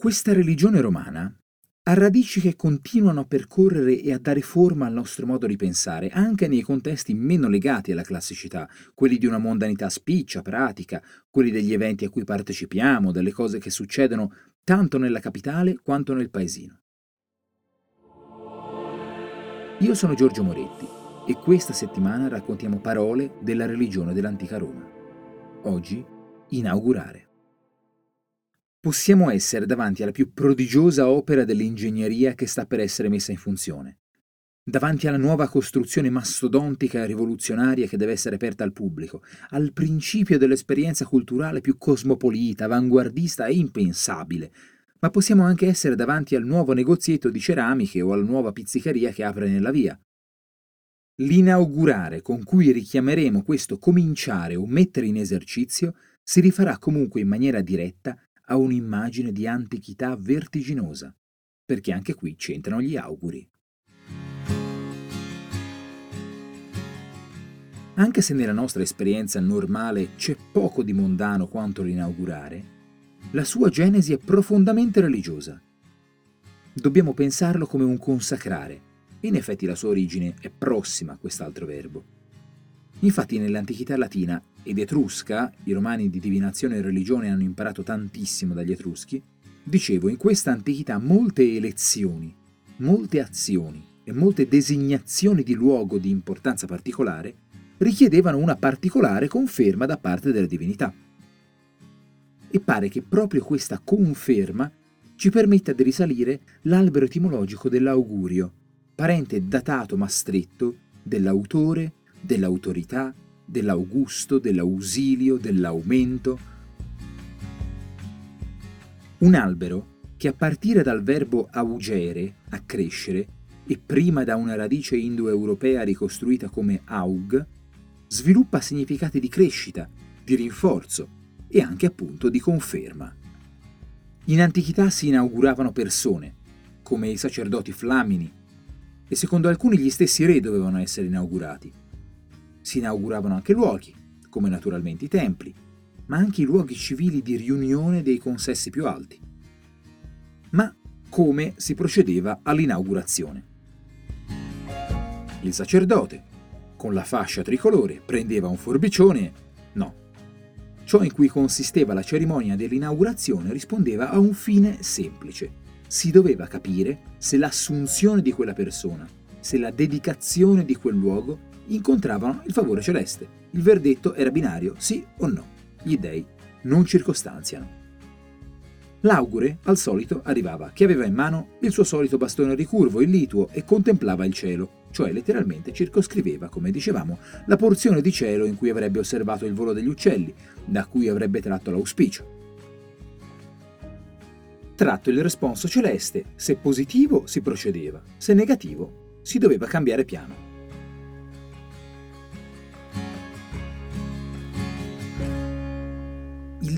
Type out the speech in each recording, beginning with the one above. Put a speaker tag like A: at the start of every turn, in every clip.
A: Questa religione romana ha radici che continuano a percorrere e a dare forma al nostro modo di pensare, anche nei contesti meno legati alla classicità, quelli di una mondanità spiccia, pratica, quelli degli eventi a cui partecipiamo, delle cose che succedono tanto nella capitale quanto nel paesino. Io sono Giorgio Moretti e questa settimana raccontiamo parole della religione dell'antica Roma. Oggi, inaugurare. Possiamo essere davanti alla più prodigiosa opera dell'ingegneria che sta per essere messa in funzione, davanti alla nuova costruzione mastodontica e rivoluzionaria che deve essere aperta al pubblico, al principio dell'esperienza culturale più cosmopolita, avanguardista e impensabile, ma possiamo anche essere davanti al nuovo negozietto di ceramiche o alla nuova pizzicaria che apre nella via. L'inaugurare con cui richiameremo questo cominciare o mettere in esercizio si rifarà comunque in maniera diretta a un'immagine di antichità vertiginosa, perché anche qui c'entrano gli auguri. Anche se nella nostra esperienza normale c'è poco di mondano quanto l'inaugurare, la sua genesi è profondamente religiosa. Dobbiamo pensarlo come un consacrare, in effetti la sua origine è prossima a quest'altro verbo. Infatti nell'antichità latina ed etrusca, i romani di divinazione e religione hanno imparato tantissimo dagli etruschi, dicevo, in questa antichità molte elezioni, molte azioni e molte designazioni di luogo di importanza particolare richiedevano una particolare conferma da parte della divinità. E pare che proprio questa conferma ci permetta di risalire l'albero etimologico dell'augurio, parente datato ma stretto dell'autore, dell'autorità, dell'augusto, dell'ausilio, dell'aumento. Un albero che a partire dal verbo augere, accrescere, e prima da una radice indoeuropea ricostruita come aug, sviluppa significati di crescita, di rinforzo e anche appunto di conferma. In antichità si inauguravano persone, come i sacerdoti flamini, e secondo alcuni gli stessi re dovevano essere inaugurati. Si inauguravano anche luoghi, come naturalmente i templi, ma anche i luoghi civili di riunione dei consessi più alti. Ma come si procedeva all'inaugurazione? Il sacerdote, con la fascia tricolore, prendeva un forbicione? No. Ciò in cui consisteva la cerimonia dell'inaugurazione rispondeva a un fine semplice. Si doveva capire se l'assunzione di quella persona, se la dedicazione di quel luogo incontravano il favore celeste. Il verdetto era binario, sì o no. Gli dei non circostanziano. L'augure, al solito, arrivava che aveva in mano il suo solito bastone ricurvo, il lituo, e contemplava il cielo, cioè letteralmente circoscriveva, come dicevamo, la porzione di cielo in cui avrebbe osservato il volo degli uccelli, da cui avrebbe tratto l'auspicio. Tratto il responso celeste, se positivo si procedeva, se negativo si doveva cambiare piano.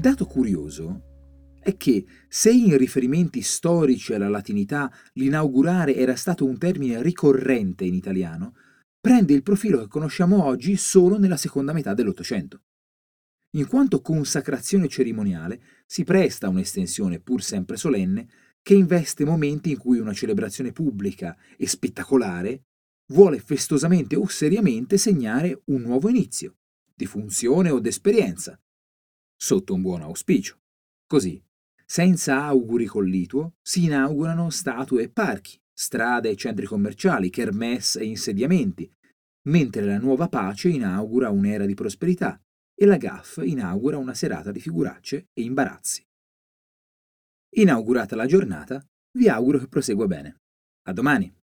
A: Dato curioso è che se in riferimenti storici alla latinità l'inaugurare era stato un termine ricorrente in italiano, prende il profilo che conosciamo oggi solo nella seconda metà dell'Ottocento. In quanto consacrazione cerimoniale, si presta a un'estensione pur sempre solenne che investe momenti in cui una celebrazione pubblica e spettacolare vuole festosamente o seriamente segnare un nuovo inizio, di funzione o d'esperienza, sotto un buon auspicio. Così, senza auguri col lituo, si inaugurano statue e parchi, strade e centri commerciali, kermesse e insediamenti, mentre la nuova pace inaugura un'era di prosperità e la GAF inaugura una serata di figuracce e imbarazzi. Inaugurata la giornata, vi auguro che prosegua bene. A domani!